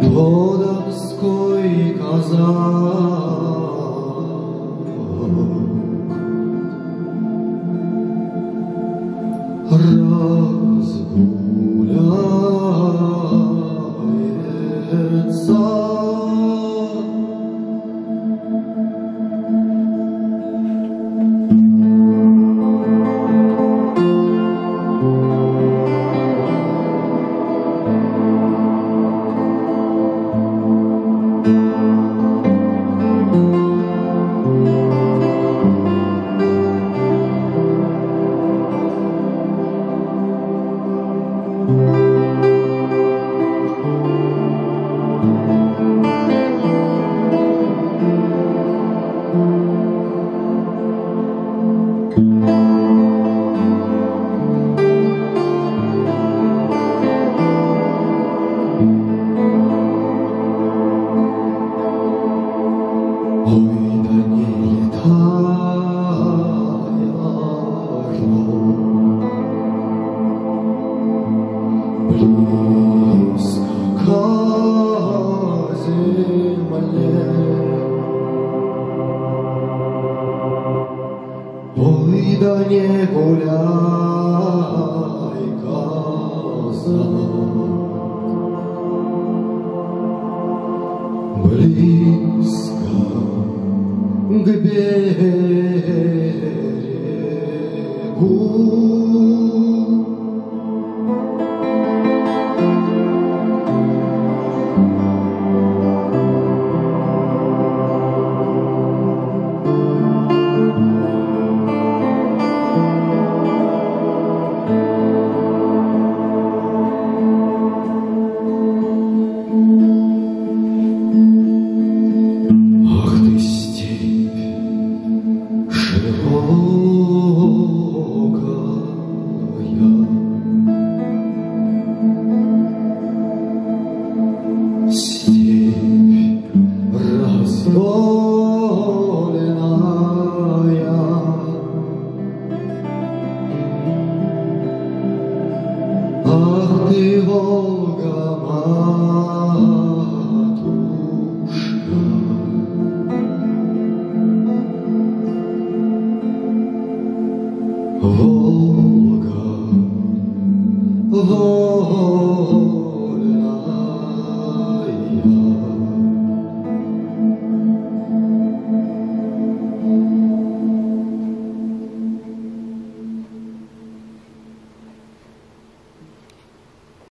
По Донской. не гуляй, коса. Близко к берегу. расколенная. Ах ты, Волга, матушка, Волга, Волга,